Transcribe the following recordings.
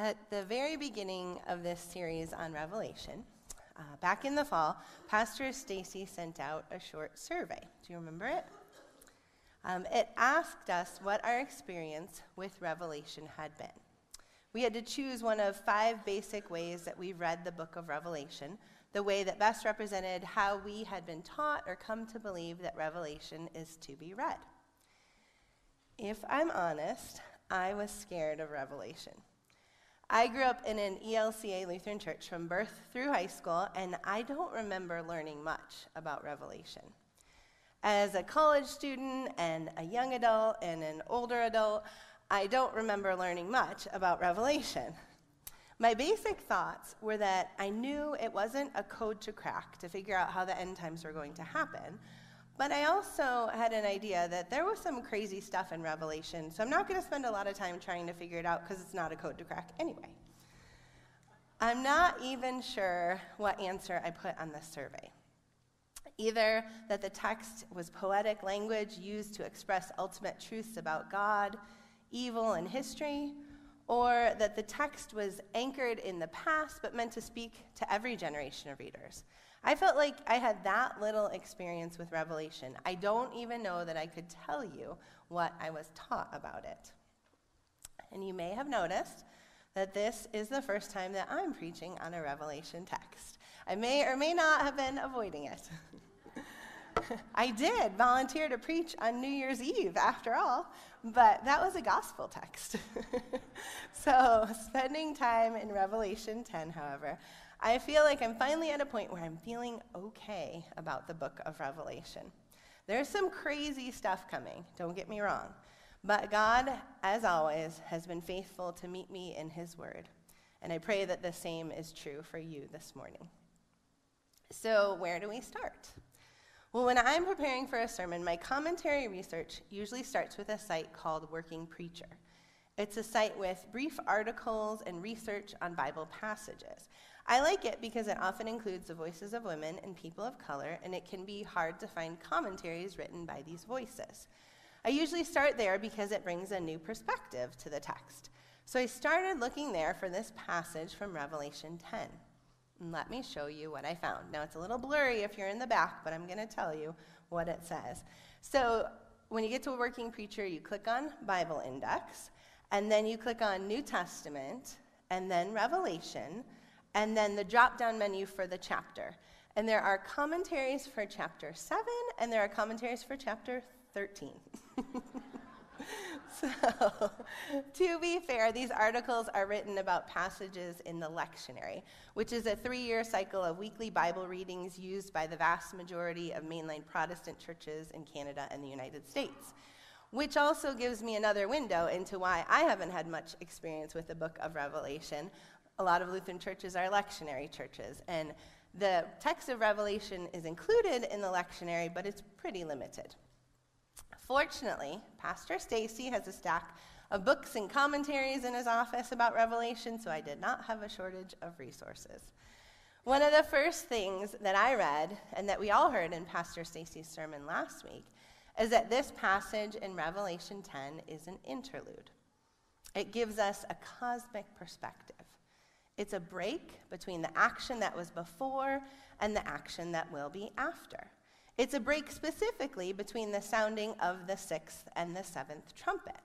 At the very beginning of this series on Revelation, uh, back in the fall, Pastor Stacy sent out a short survey. Do you remember it? Um, it asked us what our experience with Revelation had been. We had to choose one of five basic ways that we read the book of Revelation, the way that best represented how we had been taught or come to believe that Revelation is to be read. If I'm honest, I was scared of Revelation. I grew up in an ELCA Lutheran church from birth through high school, and I don't remember learning much about Revelation. As a college student and a young adult and an older adult, I don't remember learning much about Revelation. My basic thoughts were that I knew it wasn't a code to crack to figure out how the end times were going to happen, but I also had an idea that there was some crazy stuff in Revelation, so I'm not going to spend a lot of time trying to figure it out because it's not a code to crack anyway. I'm not even sure what answer I put on this survey. Either that the text was poetic language used to express ultimate truths about God, evil, and history, or that the text was anchored in the past but meant to speak to every generation of readers. I felt like I had that little experience with Revelation. I don't even know that I could tell you what I was taught about it. And you may have noticed that this is the first time that I'm preaching on a Revelation text. I may or may not have been avoiding it. I did volunteer to preach on New Year's Eve, after all, but that was a gospel text. so, spending time in Revelation 10, however, I feel like I'm finally at a point where I'm feeling okay about the book of Revelation. There's some crazy stuff coming, don't get me wrong. But God, as always, has been faithful to meet me in His Word. And I pray that the same is true for you this morning. So, where do we start? Well, when I'm preparing for a sermon, my commentary research usually starts with a site called Working Preacher. It's a site with brief articles and research on Bible passages. I like it because it often includes the voices of women and people of color, and it can be hard to find commentaries written by these voices. I usually start there because it brings a new perspective to the text. So I started looking there for this passage from Revelation 10. And let me show you what I found. Now, it's a little blurry if you're in the back, but I'm going to tell you what it says. So, when you get to a working preacher, you click on Bible Index, and then you click on New Testament, and then Revelation, and then the drop down menu for the chapter. And there are commentaries for chapter 7, and there are commentaries for chapter 13. so, to be fair, these articles are written about passages in the lectionary, which is a three year cycle of weekly Bible readings used by the vast majority of mainline Protestant churches in Canada and the United States. Which also gives me another window into why I haven't had much experience with the book of Revelation, a lot of Lutheran churches are lectionary churches, and the text of Revelation is included in the lectionary, but it's pretty limited. Fortunately, Pastor Stacy has a stack of books and commentaries in his office about Revelation, so I did not have a shortage of resources. One of the first things that I read, and that we all heard in Pastor Stacy's sermon last week, is that this passage in Revelation 10 is an interlude. It gives us a cosmic perspective. It's a break between the action that was before and the action that will be after. It's a break specifically between the sounding of the sixth and the seventh trumpet.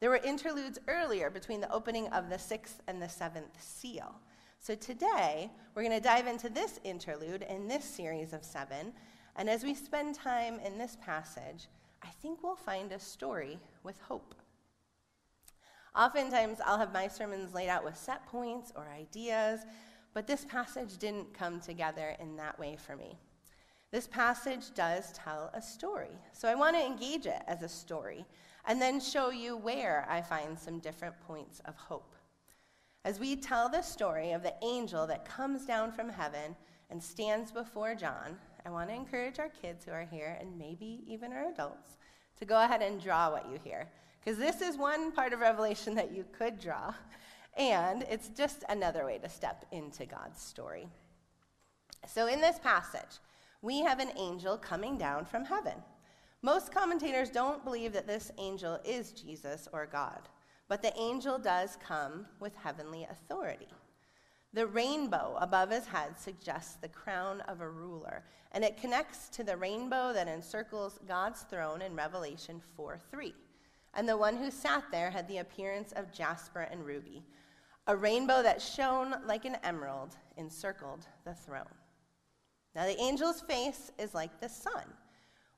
There were interludes earlier between the opening of the sixth and the seventh seal. So today, we're going to dive into this interlude in this series of seven. And as we spend time in this passage, I think we'll find a story with hope. Oftentimes, I'll have my sermons laid out with set points or ideas, but this passage didn't come together in that way for me. This passage does tell a story, so I want to engage it as a story and then show you where I find some different points of hope. As we tell the story of the angel that comes down from heaven and stands before John, I want to encourage our kids who are here, and maybe even our adults, to go ahead and draw what you hear. Because this is one part of Revelation that you could draw, and it's just another way to step into God's story. So, in this passage, we have an angel coming down from heaven. Most commentators don't believe that this angel is Jesus or God, but the angel does come with heavenly authority. The rainbow above his head suggests the crown of a ruler, and it connects to the rainbow that encircles God's throne in Revelation 4 3. And the one who sat there had the appearance of jasper and ruby. A rainbow that shone like an emerald encircled the throne. Now, the angel's face is like the sun,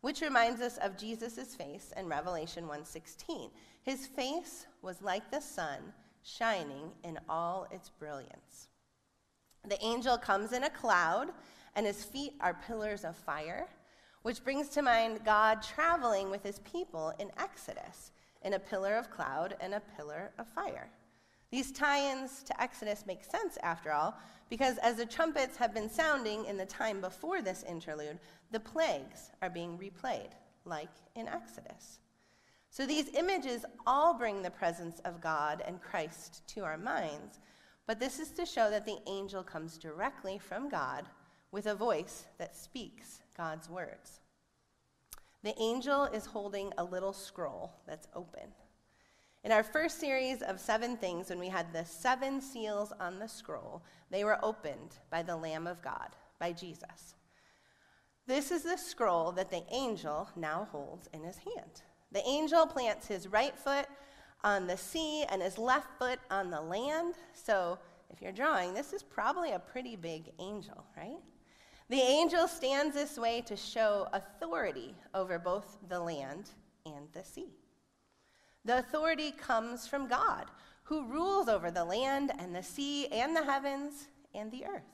which reminds us of Jesus' face in Revelation 1:16. His face was like the sun, shining in all its brilliance. The angel comes in a cloud, and his feet are pillars of fire, which brings to mind God traveling with his people in Exodus in a pillar of cloud and a pillar of fire. These tie ins to Exodus make sense, after all, because as the trumpets have been sounding in the time before this interlude, the plagues are being replayed, like in Exodus. So these images all bring the presence of God and Christ to our minds, but this is to show that the angel comes directly from God with a voice that speaks God's words. The angel is holding a little scroll that's open. In our first series of seven things, when we had the seven seals on the scroll, they were opened by the Lamb of God, by Jesus. This is the scroll that the angel now holds in his hand. The angel plants his right foot on the sea and his left foot on the land. So, if you're drawing, this is probably a pretty big angel, right? The angel stands this way to show authority over both the land and the sea. The authority comes from God, who rules over the land and the sea and the heavens and the earth.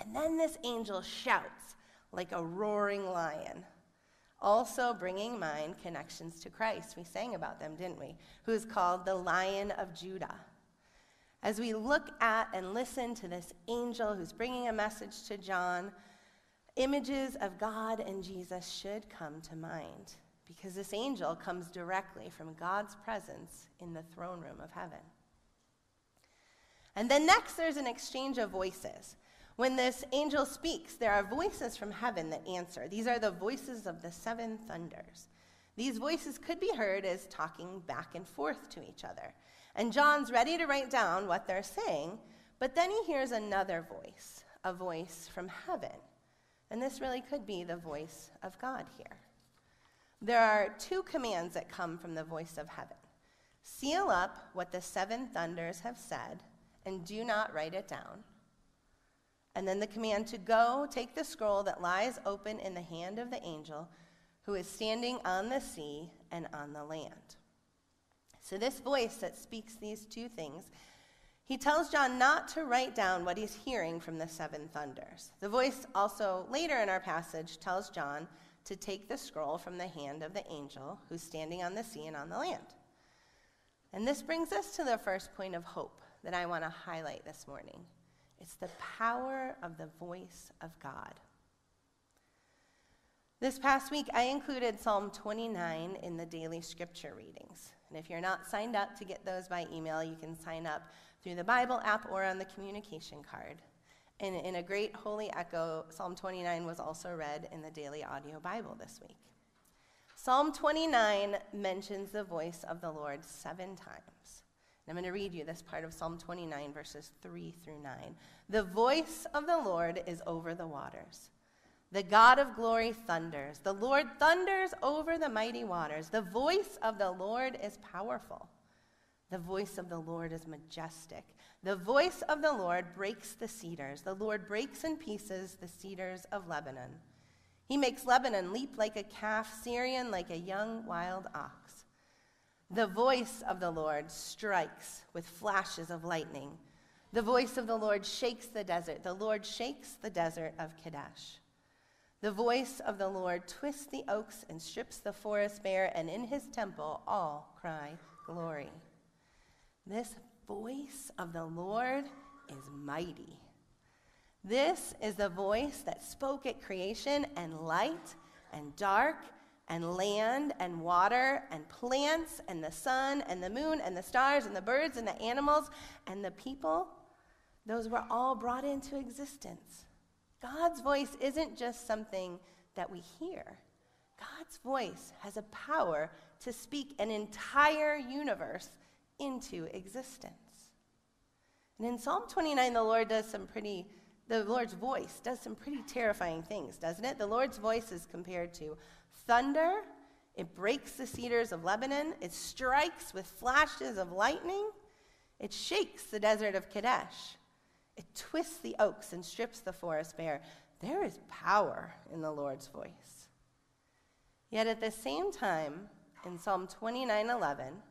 And then this angel shouts like a roaring lion, also bringing mind connections to Christ. We sang about them, didn't we? Who's called the Lion of Judah. As we look at and listen to this angel who's bringing a message to John, images of God and Jesus should come to mind because this angel comes directly from God's presence in the throne room of heaven. And then next, there's an exchange of voices. When this angel speaks, there are voices from heaven that answer. These are the voices of the seven thunders. These voices could be heard as talking back and forth to each other. And John's ready to write down what they're saying, but then he hears another voice, a voice from heaven. And this really could be the voice of God here. There are two commands that come from the voice of heaven seal up what the seven thunders have said, and do not write it down. And then the command to go, take the scroll that lies open in the hand of the angel who is standing on the sea and on the land. So, this voice that speaks these two things, he tells John not to write down what he's hearing from the seven thunders. The voice also, later in our passage, tells John to take the scroll from the hand of the angel who's standing on the sea and on the land. And this brings us to the first point of hope that I want to highlight this morning. It's the power of the voice of God. This past week, I included Psalm 29 in the daily scripture readings. And if you're not signed up to get those by email, you can sign up through the Bible app or on the communication card. And in a great holy echo, Psalm 29 was also read in the daily audio Bible this week. Psalm 29 mentions the voice of the Lord seven times. And I'm going to read you this part of Psalm 29, verses 3 through 9. The voice of the Lord is over the waters. The God of glory thunders. The Lord thunders over the mighty waters. The voice of the Lord is powerful. The voice of the Lord is majestic. The voice of the Lord breaks the cedars. The Lord breaks in pieces the cedars of Lebanon. He makes Lebanon leap like a calf, Sirion like a young wild ox. The voice of the Lord strikes with flashes of lightning. The voice of the Lord shakes the desert. The Lord shakes the desert of Kadesh. The voice of the Lord twists the oaks and strips the forest bare, and in his temple all cry glory. This voice of the Lord is mighty. This is the voice that spoke at creation and light and dark and land and water and plants and the sun and the moon and the stars and the birds and the animals and the people. Those were all brought into existence. God's voice isn't just something that we hear. God's voice has a power to speak an entire universe into existence. And in Psalm 29, the Lord does some pretty, the Lord's voice does some pretty terrifying things, doesn't it? The Lord's voice is compared to thunder, it breaks the cedars of Lebanon, it strikes with flashes of lightning, it shakes the desert of Kadesh, it twists the oaks and strips the forest bare. There is power in the Lord's voice. Yet at the same time, in Psalm 29:11,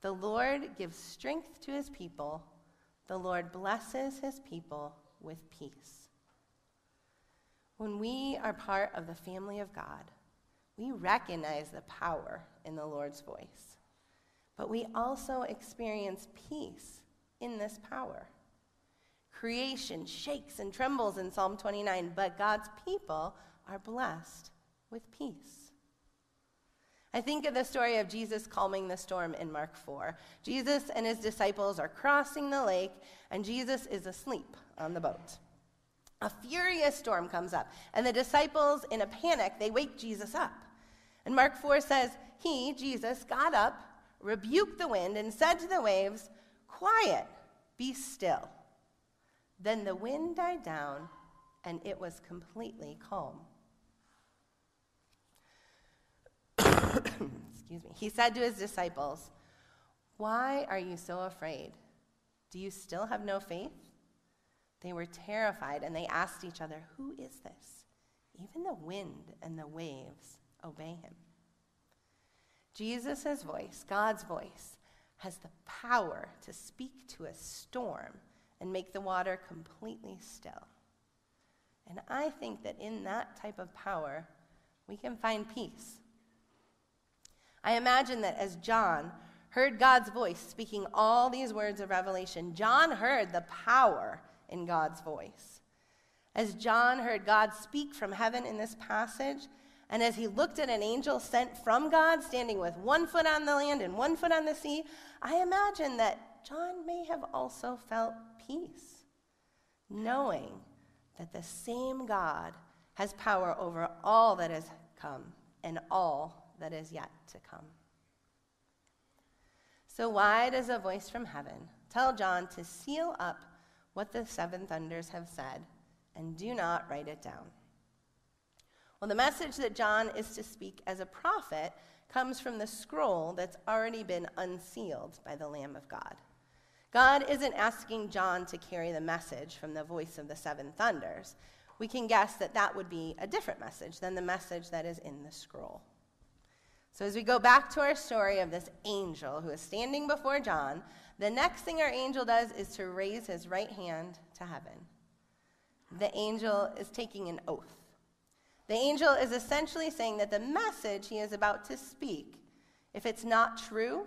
the Lord gives strength to his people. The Lord blesses his people with peace. When we are part of the family of God, we recognize the power in the Lord's voice, but we also experience peace in this power. Creation shakes and trembles in Psalm 29, but God's people are blessed with peace. I think of the story of Jesus calming the storm in Mark 4. Jesus and his disciples are crossing the lake, and Jesus is asleep on the boat. A furious storm comes up, and the disciples, in a panic, they wake Jesus up. And Mark 4 says, He, Jesus, got up, rebuked the wind, and said to the waves, Quiet, be still. Then the wind died down, and it was completely calm. excuse me, he said to his disciples, Why are you so afraid? Do you still have no faith? They were terrified and they asked each other, Who is this? Even the wind and the waves obey him. Jesus' voice, God's voice, has the power to speak to a storm and make the water completely still. And I think that in that type of power, we can find peace. I imagine that as John heard God's voice speaking all these words of revelation, John heard the power in God's voice. As John heard God speak from heaven in this passage, and as he looked at an angel sent from God standing with one foot on the land and one foot on the sea, I imagine that John may have also felt peace, knowing that the same God has power over all that has come and all that is yet to come. So, why does a voice from heaven tell John to seal up what the seven thunders have said and do not write it down? Well, the message that John is to speak as a prophet comes from the scroll that's already been unsealed by the Lamb of God. God isn't asking John to carry the message from the voice of the seven thunders. We can guess that that would be a different message than the message that is in the scroll. So, as we go back to our story of this angel who is standing before John, the next thing our angel does is to raise his right hand to heaven. The angel is taking an oath. The angel is essentially saying that the message he is about to speak, if it's not true,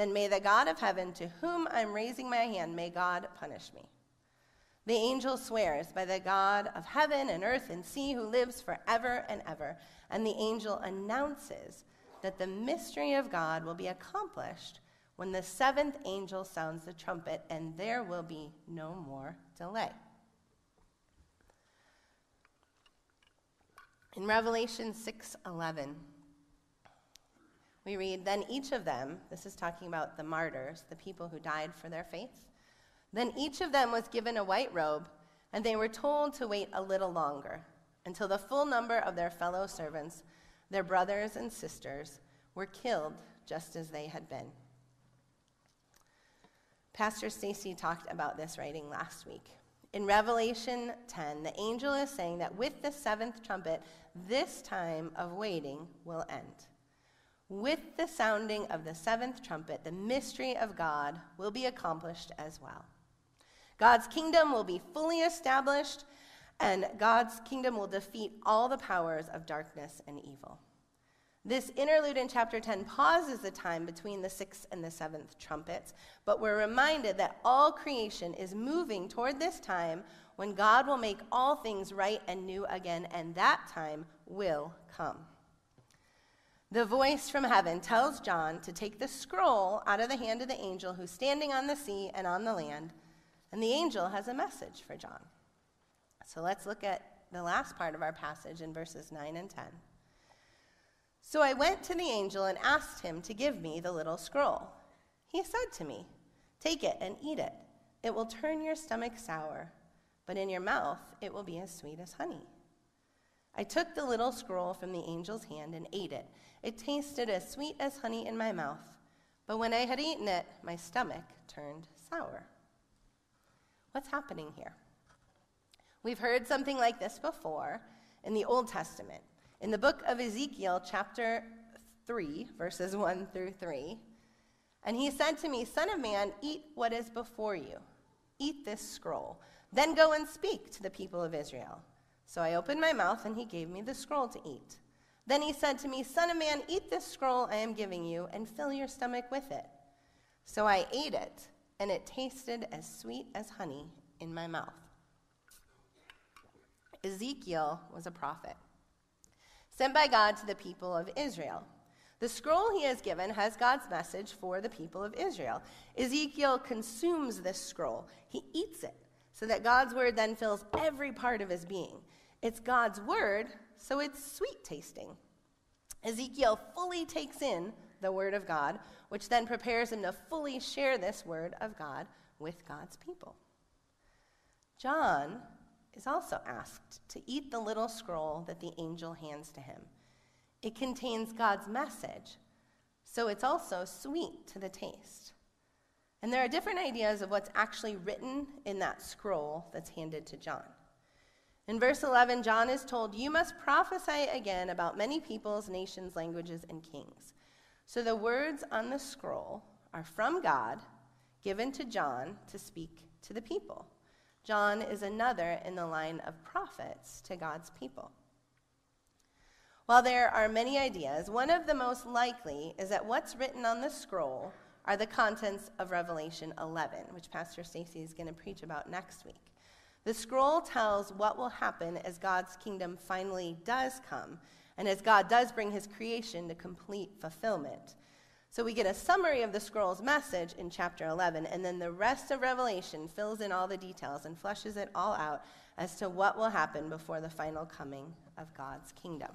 then may the God of heaven, to whom I'm raising my hand, may God punish me. The angel swears by the God of heaven and earth and sea who lives forever and ever. And the angel announces that the mystery of God will be accomplished when the seventh angel sounds the trumpet, and there will be no more delay. In Revelation 6:11, we read, Then each of them, this is talking about the martyrs, the people who died for their faith, then each of them was given a white robe, and they were told to wait a little longer until the full number of their fellow servants their brothers and sisters were killed just as they had been. Pastor Stacy talked about this writing last week. In Revelation 10, the angel is saying that with the seventh trumpet, this time of waiting will end. With the sounding of the seventh trumpet, the mystery of God will be accomplished as well. God's kingdom will be fully established, and God's kingdom will defeat all the powers of darkness and evil. This interlude in chapter 10 pauses the time between the sixth and the seventh trumpets, but we're reminded that all creation is moving toward this time when God will make all things right and new again, and that time will come. The voice from heaven tells John to take the scroll out of the hand of the angel who's standing on the sea and on the land, and the angel has a message for John. So let's look at the last part of our passage in verses 9 and 10. So I went to the angel and asked him to give me the little scroll. He said to me, Take it and eat it. It will turn your stomach sour, but in your mouth it will be as sweet as honey. I took the little scroll from the angel's hand and ate it. It tasted as sweet as honey in my mouth, but when I had eaten it, my stomach turned sour. What's happening here? We've heard something like this before in the Old Testament. In the book of Ezekiel, chapter 3, verses 1 through 3, and he said to me, Son of man, eat what is before you. Eat this scroll. Then go and speak to the people of Israel. So I opened my mouth, and he gave me the scroll to eat. Then he said to me, Son of man, eat this scroll I am giving you, and fill your stomach with it. So I ate it, and it tasted as sweet as honey in my mouth. Ezekiel was a prophet, sent by God to the people of Israel. The scroll he has given has God's message for the people of Israel. Ezekiel consumes this scroll, he eats it, so that God's word then fills every part of his being. It's God's word, so it's sweet tasting. Ezekiel fully takes in the word of God, which then prepares him to fully share this word of God with God's people. John is also asked to eat the little scroll that the angel hands to him. It contains God's message, so it's also sweet to the taste. And there are different ideas of what's actually written in that scroll that's handed to John. In verse 11, John is told, You must prophesy again about many peoples, nations, languages, and kings. So the words on the scroll are from God, given to John to speak to the people. John is another in the line of prophets to God's people. While there are many ideas, one of the most likely is that what's written on the scroll are the contents of Revelation 11, which Pastor Stacy is going to preach about next week. The scroll tells what will happen as God's kingdom finally does come and as God does bring his creation to complete fulfillment. So we get a summary of the scroll's message in chapter 11, and then the rest of Revelation fills in all the details and fleshes it all out as to what will happen before the final coming of God's kingdom.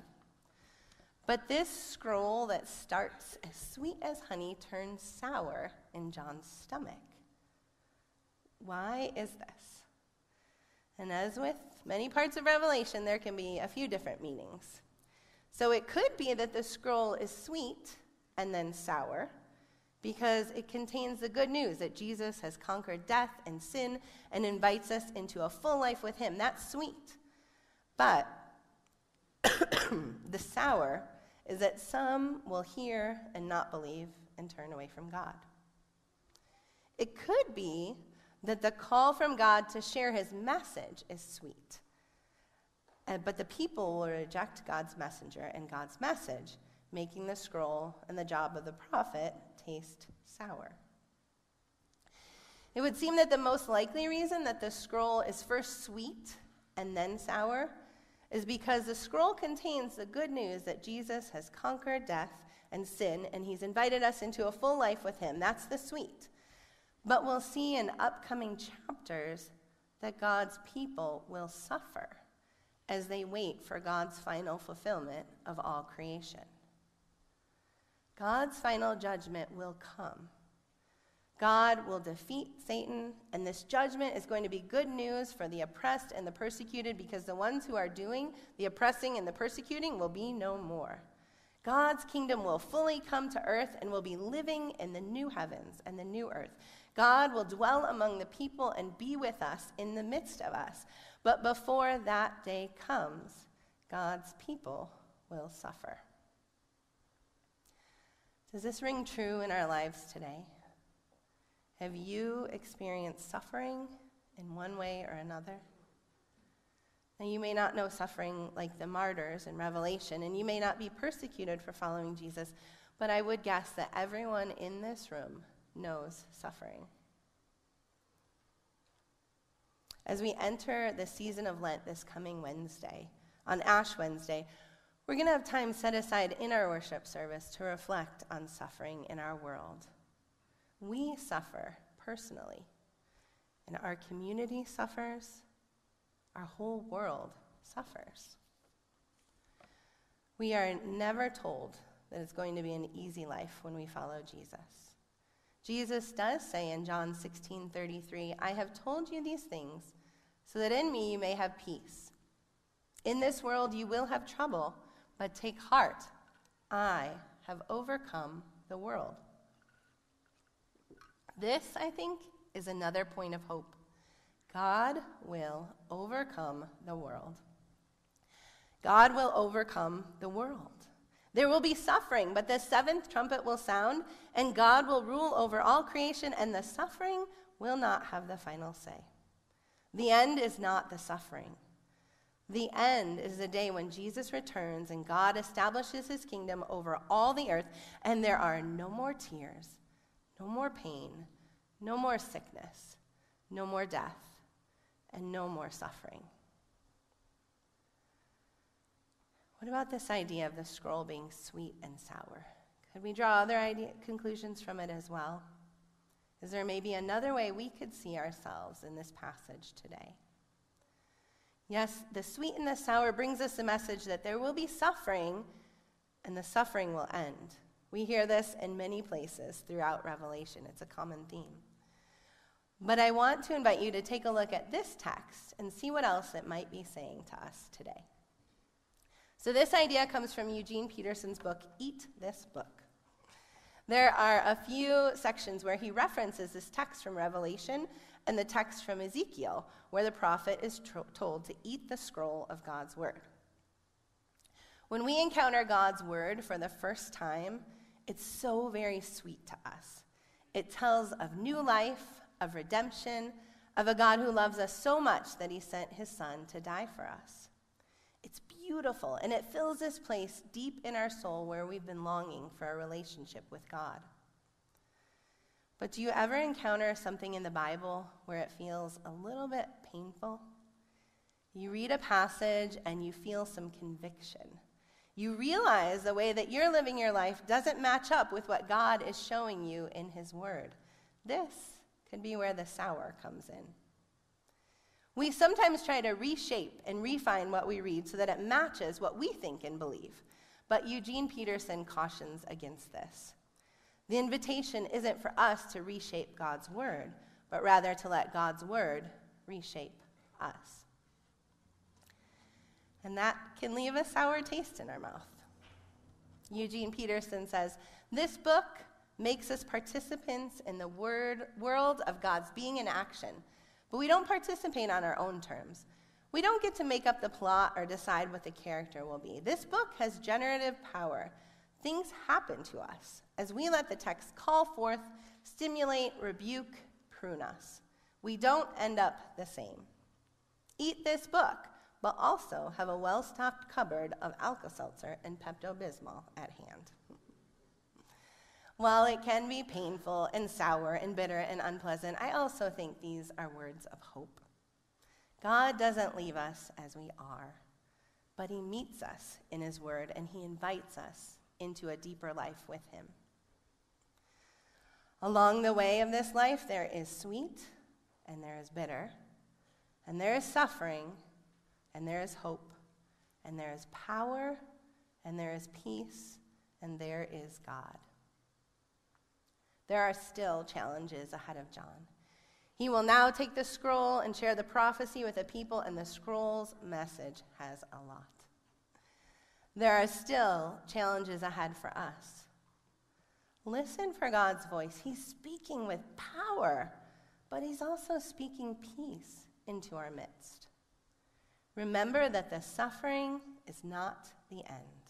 But this scroll that starts as sweet as honey turns sour in John's stomach. Why is this? And as with many parts of Revelation, there can be a few different meanings. So it could be that the scroll is sweet and then sour because it contains the good news that Jesus has conquered death and sin and invites us into a full life with him. That's sweet. But the sour is that some will hear and not believe and turn away from God. It could be that the call from God to share his message is sweet. Uh, but the people will reject God's messenger and God's message, making the scroll and the job of the prophet taste sour. It would seem that the most likely reason that the scroll is first sweet and then sour is because the scroll contains the good news that Jesus has conquered death and sin, and he's invited us into a full life with him. That's the sweet. But we'll see in upcoming chapters that God's people will suffer as they wait for God's final fulfillment of all creation. God's final judgment will come. God will defeat Satan, and this judgment is going to be good news for the oppressed and the persecuted because the ones who are doing the oppressing and the persecuting will be no more. God's kingdom will fully come to earth and will be living in the new heavens and the new earth. God will dwell among the people and be with us in the midst of us. But before that day comes, God's people will suffer. Does this ring true in our lives today? Have you experienced suffering in one way or another? Now, you may not know suffering like the martyrs in Revelation, and you may not be persecuted for following Jesus, but I would guess that everyone in this room knows suffering. As we enter the season of Lent this coming Wednesday, on Ash Wednesday, we're going to have time set aside in our worship service to reflect on suffering in our world. We suffer personally, and our community suffers, our whole world suffers. We are never told that it's going to be an easy life when we follow Jesus. Jesus does say in John 16 33, I have told you these things so that in me you may have peace. In this world you will have trouble, but take heart. I have overcome the world. This, I think, is another point of hope. God will overcome the world. God will overcome the world. There will be suffering, but the seventh trumpet will sound, and God will rule over all creation, and the suffering will not have the final say. The end is not the suffering. The end is the day when Jesus returns and God establishes his kingdom over all the earth, and there are no more tears, no more pain, no more sickness, no more death, and no more suffering. What about this idea of the scroll being sweet and sour? Could we draw other idea, conclusions from it as well? Is there maybe another way we could see ourselves in this passage today? Yes, the sweet and the sour brings us the message that there will be suffering and the suffering will end. We hear this in many places throughout Revelation, it's a common theme. But I want to invite you to take a look at this text and see what else it might be saying to us today. So, this idea comes from Eugene Peterson's book, Eat This Book. There are a few sections where he references this text from Revelation and the text from Ezekiel, where the prophet is tro- told to eat the scroll of God's word. When we encounter God's word for the first time, it's so very sweet to us. It tells of new life, of redemption, of a God who loves us so much that he sent his son to die for us. It's beautiful, and it fills this place deep in our soul where we've been longing for a relationship with God. But do you ever encounter something in the Bible where it feels a little bit painful? You read a passage and you feel some conviction. You realize the way that you're living your life doesn't match up with what God is showing you in His Word. This could be where the sour comes in. We sometimes try to reshape and refine what we read so that it matches what we think and believe. But Eugene Peterson cautions against this. The invitation isn't for us to reshape God's word, but rather to let God's word reshape us. And that can leave a sour taste in our mouth. Eugene Peterson says, This book makes us participants in the word, world of God's being in action, but we don't participate on our own terms. We don't get to make up the plot or decide what the character will be. This book has generative power. Things happen to us as we let the text call forth, stimulate, rebuke, prune us. We don't end up the same. Eat this book, but also have a well stocked cupboard of Alka Seltzer and Pepto Bismol at hand. While it can be painful and sour and bitter and unpleasant, I also think these are words of hope. God doesn't leave us as we are, but He meets us in His Word and He invites us into a deeper life with Him. Along the way of this life, there is sweet and there is bitter, and there is suffering and there is hope, and there is power and there is peace and there is God. There are still challenges ahead of John. He will now take the scroll and share the prophecy with the people, and the scroll's message has a lot. There are still challenges ahead for us. Listen for God's voice. He's speaking with power, but He's also speaking peace into our midst. Remember that the suffering is not the end.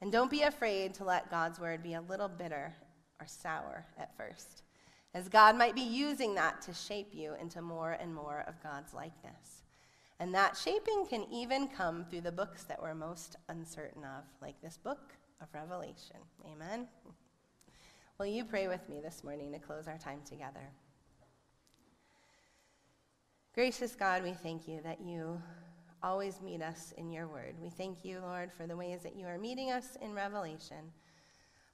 And don't be afraid to let God's word be a little bitter or sour at first, as God might be using that to shape you into more and more of God's likeness. And that shaping can even come through the books that we're most uncertain of, like this book of Revelation. Amen? Will you pray with me this morning to close our time together? Gracious God, we thank you that you always meet us in your word. We thank you, Lord, for the ways that you are meeting us in Revelation.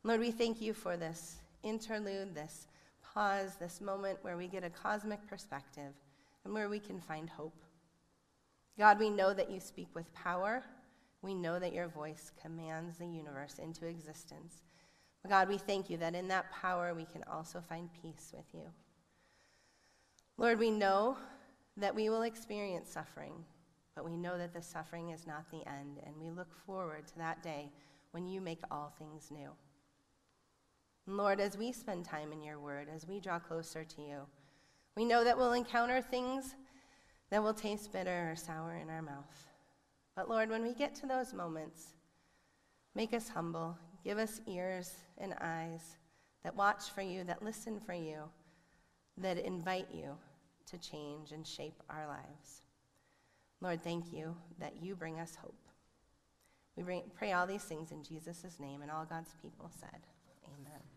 Lord, we thank you for this interlude, this pause, this moment where we get a cosmic perspective and where we can find hope. God, we know that you speak with power. We know that your voice commands the universe into existence. God, we thank you that in that power we can also find peace with you. Lord, we know that we will experience suffering, but we know that the suffering is not the end, and we look forward to that day when you make all things new. Lord, as we spend time in your word, as we draw closer to you, we know that we'll encounter things that will taste bitter or sour in our mouth. But Lord, when we get to those moments, make us humble, give us ears and eyes that watch for you, that listen for you, that invite you to change and shape our lives. Lord, thank you that you bring us hope. We pray all these things in Jesus' name, and all God's people said.